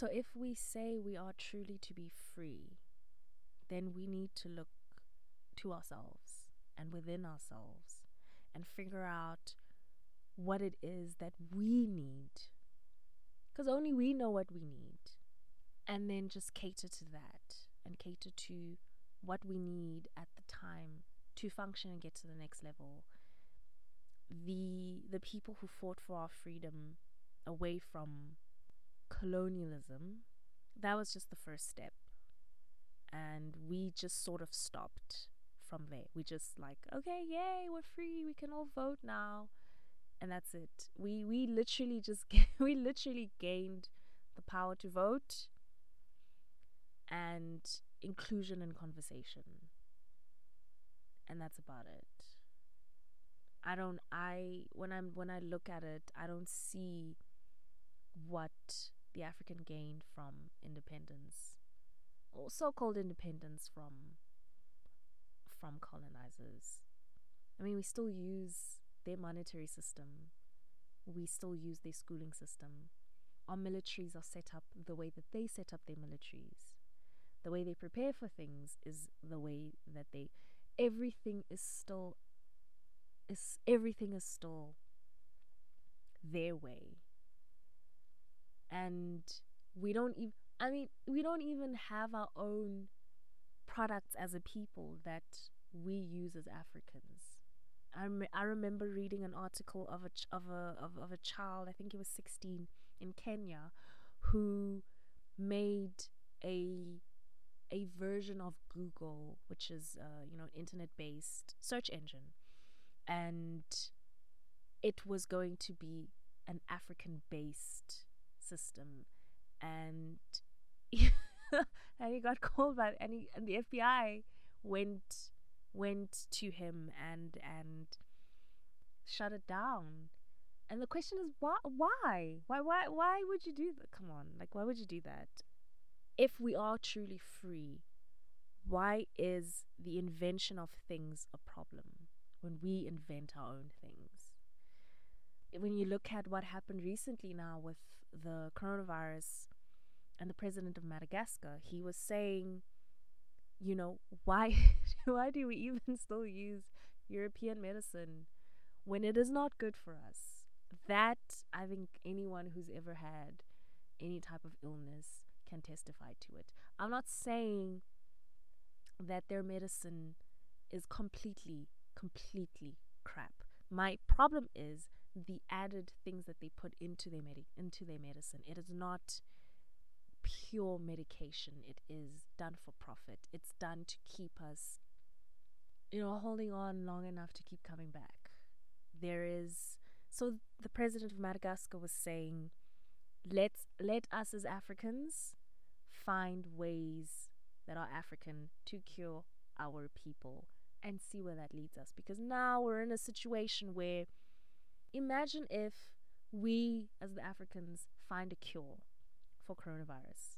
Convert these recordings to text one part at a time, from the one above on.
So if we say we are truly to be free, then we need to look to ourselves and within ourselves and figure out what it is that we need. Because only we know what we need. And then just cater to that and cater to what we need at the time to function and get to the next level. The the people who fought for our freedom away from colonialism, that was just the first step. And we just sort of stopped from there. We just like, okay, yay, we're free. We can all vote now. And that's it. We we literally just we literally gained the power to vote and inclusion and conversation. And that's about it. I don't I when I'm when I look at it, I don't see what the African gained from independence, or so-called independence from from colonizers. I mean, we still use their monetary system. We still use their schooling system. Our militaries are set up the way that they set up their militaries. The way they prepare for things is the way that they everything is still is everything is still their way and we don't even i mean we don't even have our own products as a people that we use as africans. I, rem- I remember reading an article of a ch- of a of, of a child i think he was 16 in kenya who made a a version of google which is uh, you know internet based search engine. And it was going to be an african based system and and he got called by and, he, and the FBI went went to him and and shut it down. And the question is why why? Why why why would you do that? Come on. Like why would you do that? If we are truly free, why is the invention of things a problem when we invent our own things? When you look at what happened recently now with the coronavirus and the president of Madagascar, he was saying, you know, why why do we even still use European medicine when it is not good for us? That I think anyone who's ever had any type of illness can testify to it. I'm not saying that their medicine is completely completely crap. My problem is the added things that they put into their medi- into their medicine. It is not pure medication. It is done for profit. It's done to keep us you know holding on long enough to keep coming back. There is so the president of Madagascar was saying let's let us as Africans find ways that are African to cure our people and see where that leads us because now we're in a situation where imagine if we as the Africans find a cure for coronavirus.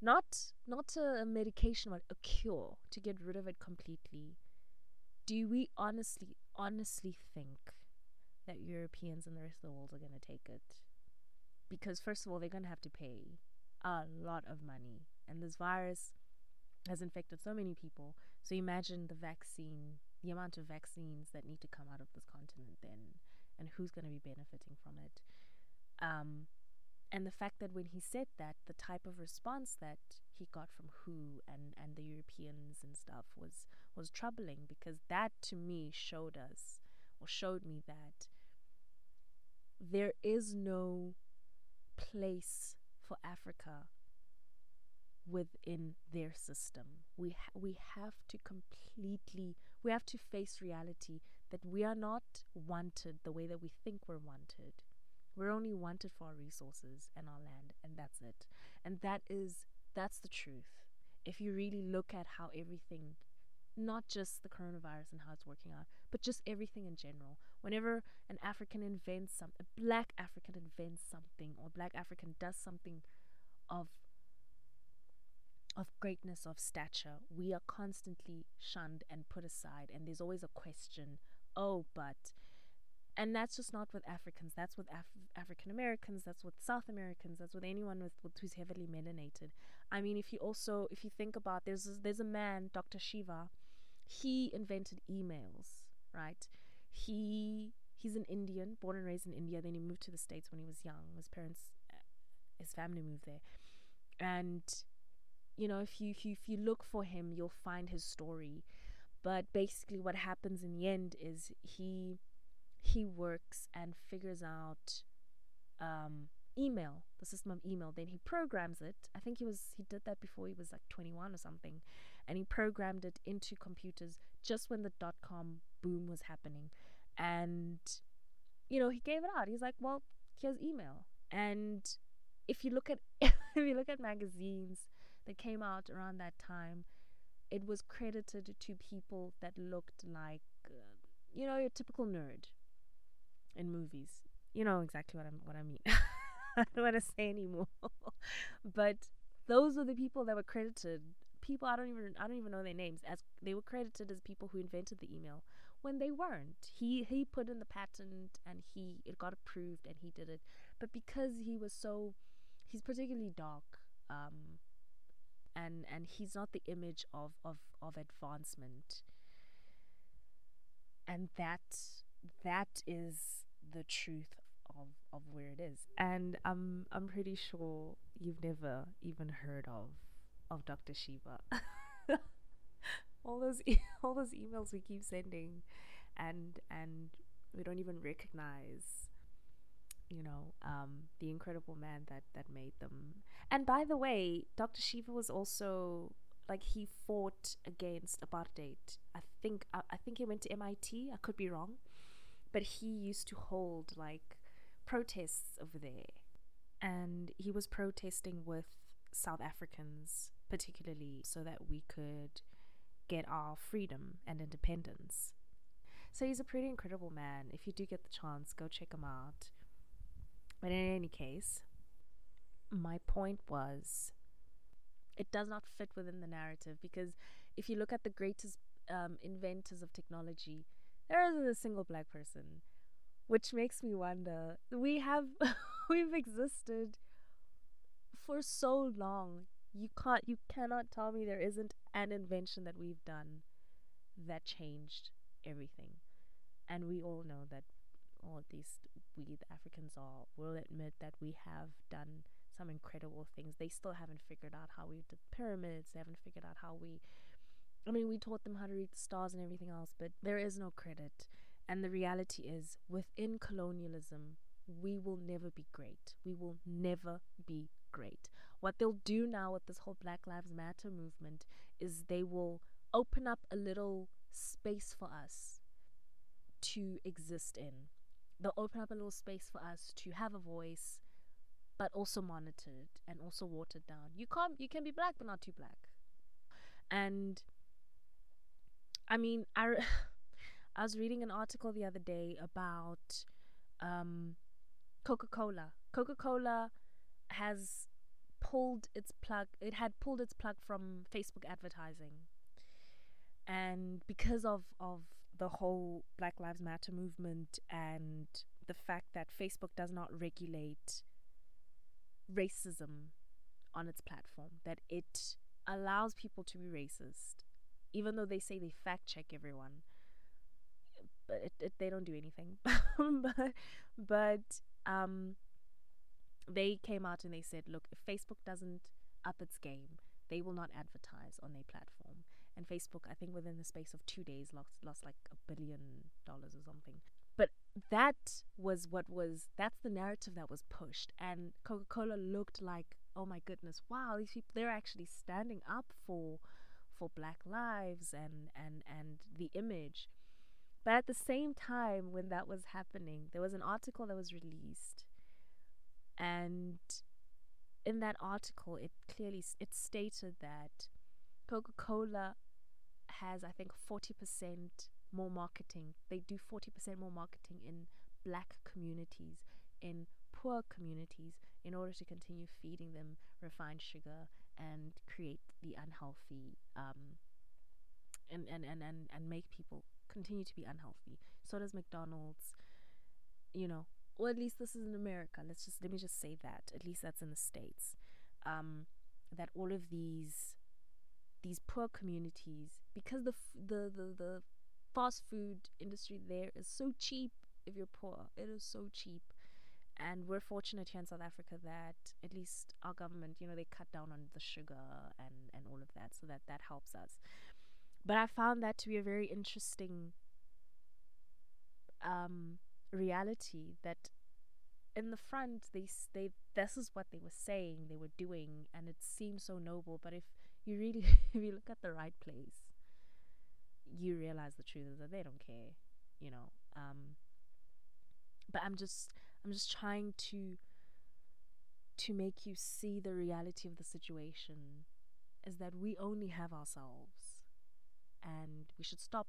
Not not a, medication but a cure to get rid of it completely. Do we honestly honestly think that Europeans and the rest of the world are going to take it? Because first of all, they're going to have to pay a lot of money and this virus has infected so many people. So imagine the vaccine, the amount of vaccines that need to come out of this continent then and who's going to be benefiting from it. Um, and the fact that when he said that, the type of response that he got from WHO and, and the Europeans and stuff was was troubling because that to me showed us or showed me that there is no place for Africa within their system. We ha- we have to completely we have to face reality that we are not wanted the way that we think we're wanted. We're only wanted for our resources and our land, and that's it. And that is that's the truth. If you really look at how everything, not just the coronavirus and how it's working out, but just everything in general. Whenever an African invents something, a black African invents something, or black African does something of of greatness of stature, we are constantly shunned and put aside, and there's always a question oh, but and that's just not with Africans. That's with Af- African Americans. That's with South Americans. That's with anyone with, with who's heavily melanated. I mean, if you also if you think about there's there's a man, Dr. Shiva, he invented emails, right? He he's an Indian, born and raised in India. Then he moved to the states when he was young. His parents, uh, his family moved there, and you know if you if you, if you look for him, you'll find his story. But basically, what happens in the end is he he works and figures out um, email, the system of email. Then he programs it. I think he was he did that before he was like 21 or something, and he programmed it into computers just when the dot com boom was happening, and you know he gave it out. He's like, well, here's email, and if you look at if you look at magazines that came out around that time, it was credited to people that looked like, uh, you know, your typical nerd in movies. You know exactly what I'm what I mean. I don't want to say anymore. but those were the people that were credited. People I don't even I don't even know their names as they were credited as people who invented the email when they weren't. He he put in the patent and he it got approved and he did it. But because he was so he's particularly dark um and and he's not the image of of of advancement and that that is the truth of, of where it is. And I'm I'm pretty sure you've never even heard of of Dr. Shiva. all those e- all those emails we keep sending and and we don't even recognize you know um, the incredible man that that made them and by the way dr shiva was also like he fought against apartheid i think I, I think he went to mit i could be wrong but he used to hold like protests over there. And he was protesting with South Africans, particularly, so that we could get our freedom and independence. So he's a pretty incredible man. If you do get the chance, go check him out. But in any case, my point was it does not fit within the narrative because if you look at the greatest um, inventors of technology, there isn't a single black person, which makes me wonder. We have we've existed for so long. You can't you cannot tell me there isn't an invention that we've done that changed everything. And we all know that or at least we the Africans all will admit that we have done some incredible things. They still haven't figured out how we did pyramids. They haven't figured out how we I mean, we taught them how to read the stars and everything else, but there is no credit. And the reality is, within colonialism, we will never be great. We will never be great. What they'll do now with this whole Black Lives Matter movement is they will open up a little space for us to exist in. They'll open up a little space for us to have a voice, but also monitored and also watered down. You can't you can be black but not too black. And I mean, I, I was reading an article the other day about um, Coca Cola. Coca Cola has pulled its plug, it had pulled its plug from Facebook advertising. And because of, of the whole Black Lives Matter movement and the fact that Facebook does not regulate racism on its platform, that it allows people to be racist even though they say they fact check everyone but it, it, they don't do anything. But but um they came out and they said look if facebook doesn't up its game they will not advertise on their platform and facebook i think within the space of two days lost lost like a billion dollars or something. But that was what was that's the narrative that was pushed. And coca-cola looked like oh my goodness wow these people they're actually standing up for for black lives and and and the image. But at the same time when that was happening there was an article that was released. And in that article it clearly it stated that coca-cola has i think 40% more marketing they do 40% more marketing in black communities in poor communities in order to continue feeding them refined sugar and create the unhealthy um, and, and, and, and, and make people continue to be unhealthy. So does McDonald's. you know, or at least this is in America. Let's just let me just say that. At least that's in the states. Um, that all of these these poor communities because the f- the the the fast food industry there is so cheap if you're poor. It is so cheap. And we're fortunate here in South Africa that at least our government, you know, they cut down on the sugar and, and all of that so that that helps us. But I found that to be a very interesting um, reality that in the front they they this is what they were saying they were doing and it seems so noble but if you really if you look at the right place you realize the truth is that they don't care you know um but i'm just i'm just trying to to make you see the reality of the situation is that we only have ourselves and we should stop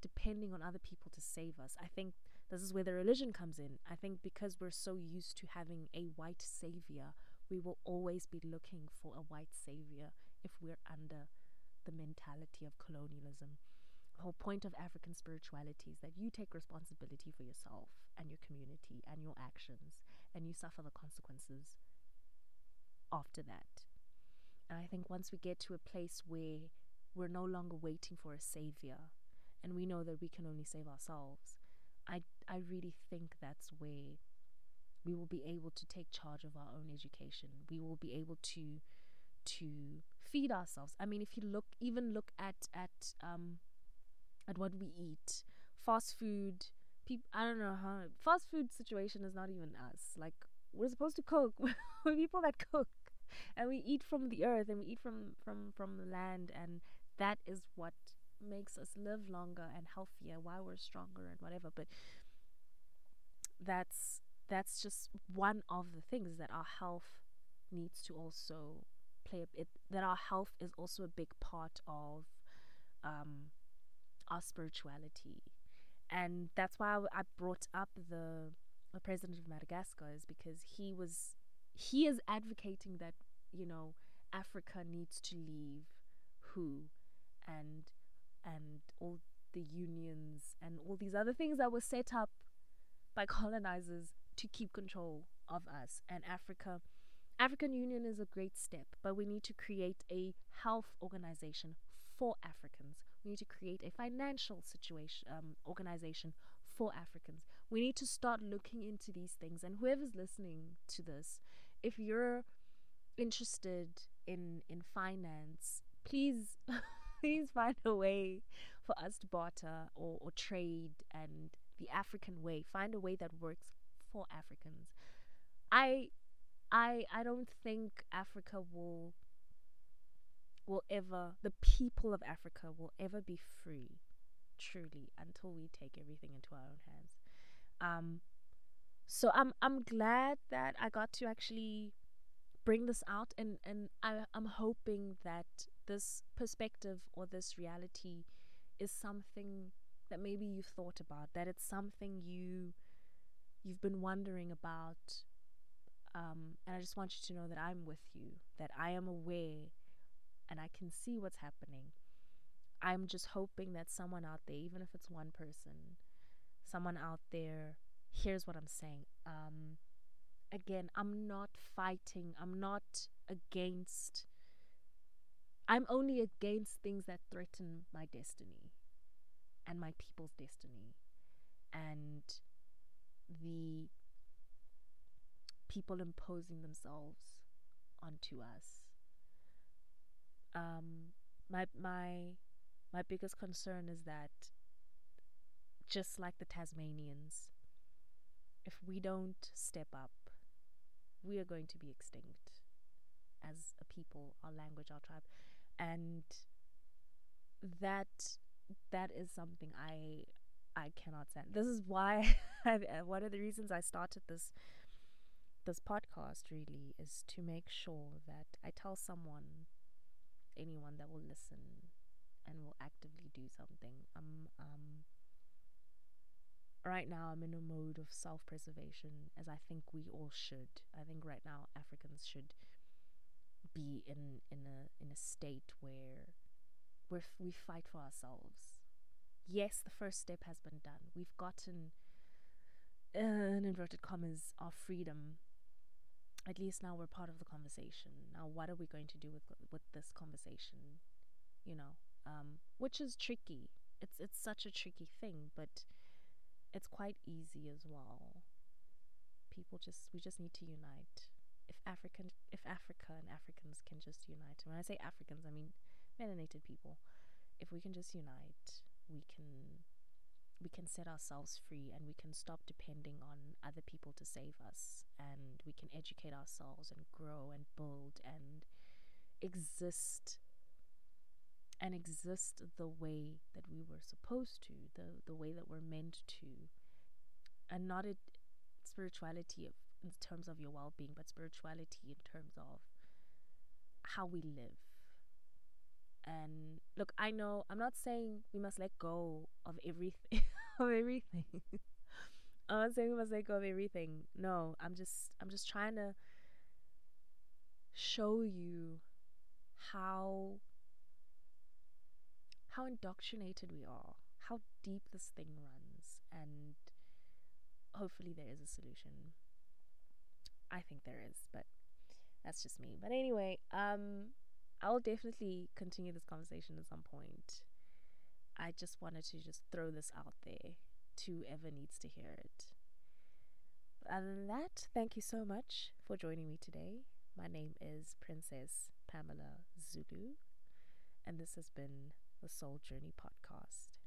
depending on other people to save us. I think this is where the religion comes in. I think because we're so used to having a white savior we will always be looking for a white savior if we're under the mentality of colonialism the whole point of African spirituality is that you take responsibility for yourself and your community and your actions, and you suffer the consequences after that. And I think once we get to a place where we're no longer waiting for a savior and we know that we can only save ourselves, I, I really think that's where we will be able to take charge of our own education. We will be able to to feed ourselves. I mean, if you look, even look at at um, at what we eat. Fast food, people, I don't know how, fast food situation is not even us. Like, we're supposed to cook. we're people that cook. And we eat from the earth and we eat from, from, from the land. And that is what makes us live longer and healthier, why we're stronger and whatever. But that's that's just one of the things that our health needs to also play a that our health is also a big part of um, our spirituality. And that's why I brought up the, the president of Madagascar is because he was he is advocating that you know Africa needs to leave WHO and and all the unions and all these other things that were set up by colonizers to keep control of us and Africa African Union is a great step but we need to create a health organization for Africans we need to create a financial situation um, organization for Africans. We need to start looking into these things. And whoever's listening to this, if you're interested in in finance, please please find a way for us to barter or, or trade and the African way. Find a way that works for Africans. I I I don't think Africa will will ever, the people of Africa will ever be free, truly, until we take everything into our own hands. Um, so I'm I'm glad that I got to actually bring this out, and and I I'm hoping that this perspective or this reality is something that maybe you've thought about, that it's something you you've been wondering about. Um, and I just want you to know that I'm with you, that I am aware and I can see what's happening. I'm just hoping that someone out there, even if it's one person, someone out there hears what I'm saying. Um, again, I'm not fighting, I'm not against, I'm only against things that threaten my destiny and my people's destiny and the people imposing themselves onto us um, my my my biggest concern is that just like the Tasmanians, if we don't step up, we are going to be extinct as a people, our language, our tribe, and that that is something I I cannot stand. This is why I, one of the reasons I started this this podcast really is to make sure that I tell someone anyone that will listen and will actively do something. I'm um right now I'm in a mode of self-preservation as I think we all should. I think right now Africans should be in in a in a state where we we fight for ourselves. Yes, the first step has been done. We've gotten uh, in inverted commas, our freedom. At least now we're part of the conversation. Now, what are we going to do with with this conversation? You know, um, which is tricky. It's it's such a tricky thing, but it's quite easy as well. People just we just need to unite. If African if Africa and Africans can just unite. and When I say Africans, I mean melanated people. If we can just unite, we can we can set ourselves free and we can stop depending on other people to save us. And we can educate ourselves and grow and build and exist and exist the way that we were supposed to the the way that we're meant to. And not a spirituality of, in terms of your well-being but spirituality in terms of how we live and look i know i'm not saying we must let go of everything of everything. I'm not saying we must let go of everything. No i'm just i'm just trying to show you how how indoctrinated we are how deep this thing runs and hopefully there is a solution. I think there is but that's just me. But anyway um I'll definitely continue this conversation at some point. I just wanted to just throw this out there to whoever needs to hear it. Other than that, thank you so much for joining me today. My name is Princess Pamela Zulu, and this has been the Soul Journey Podcast.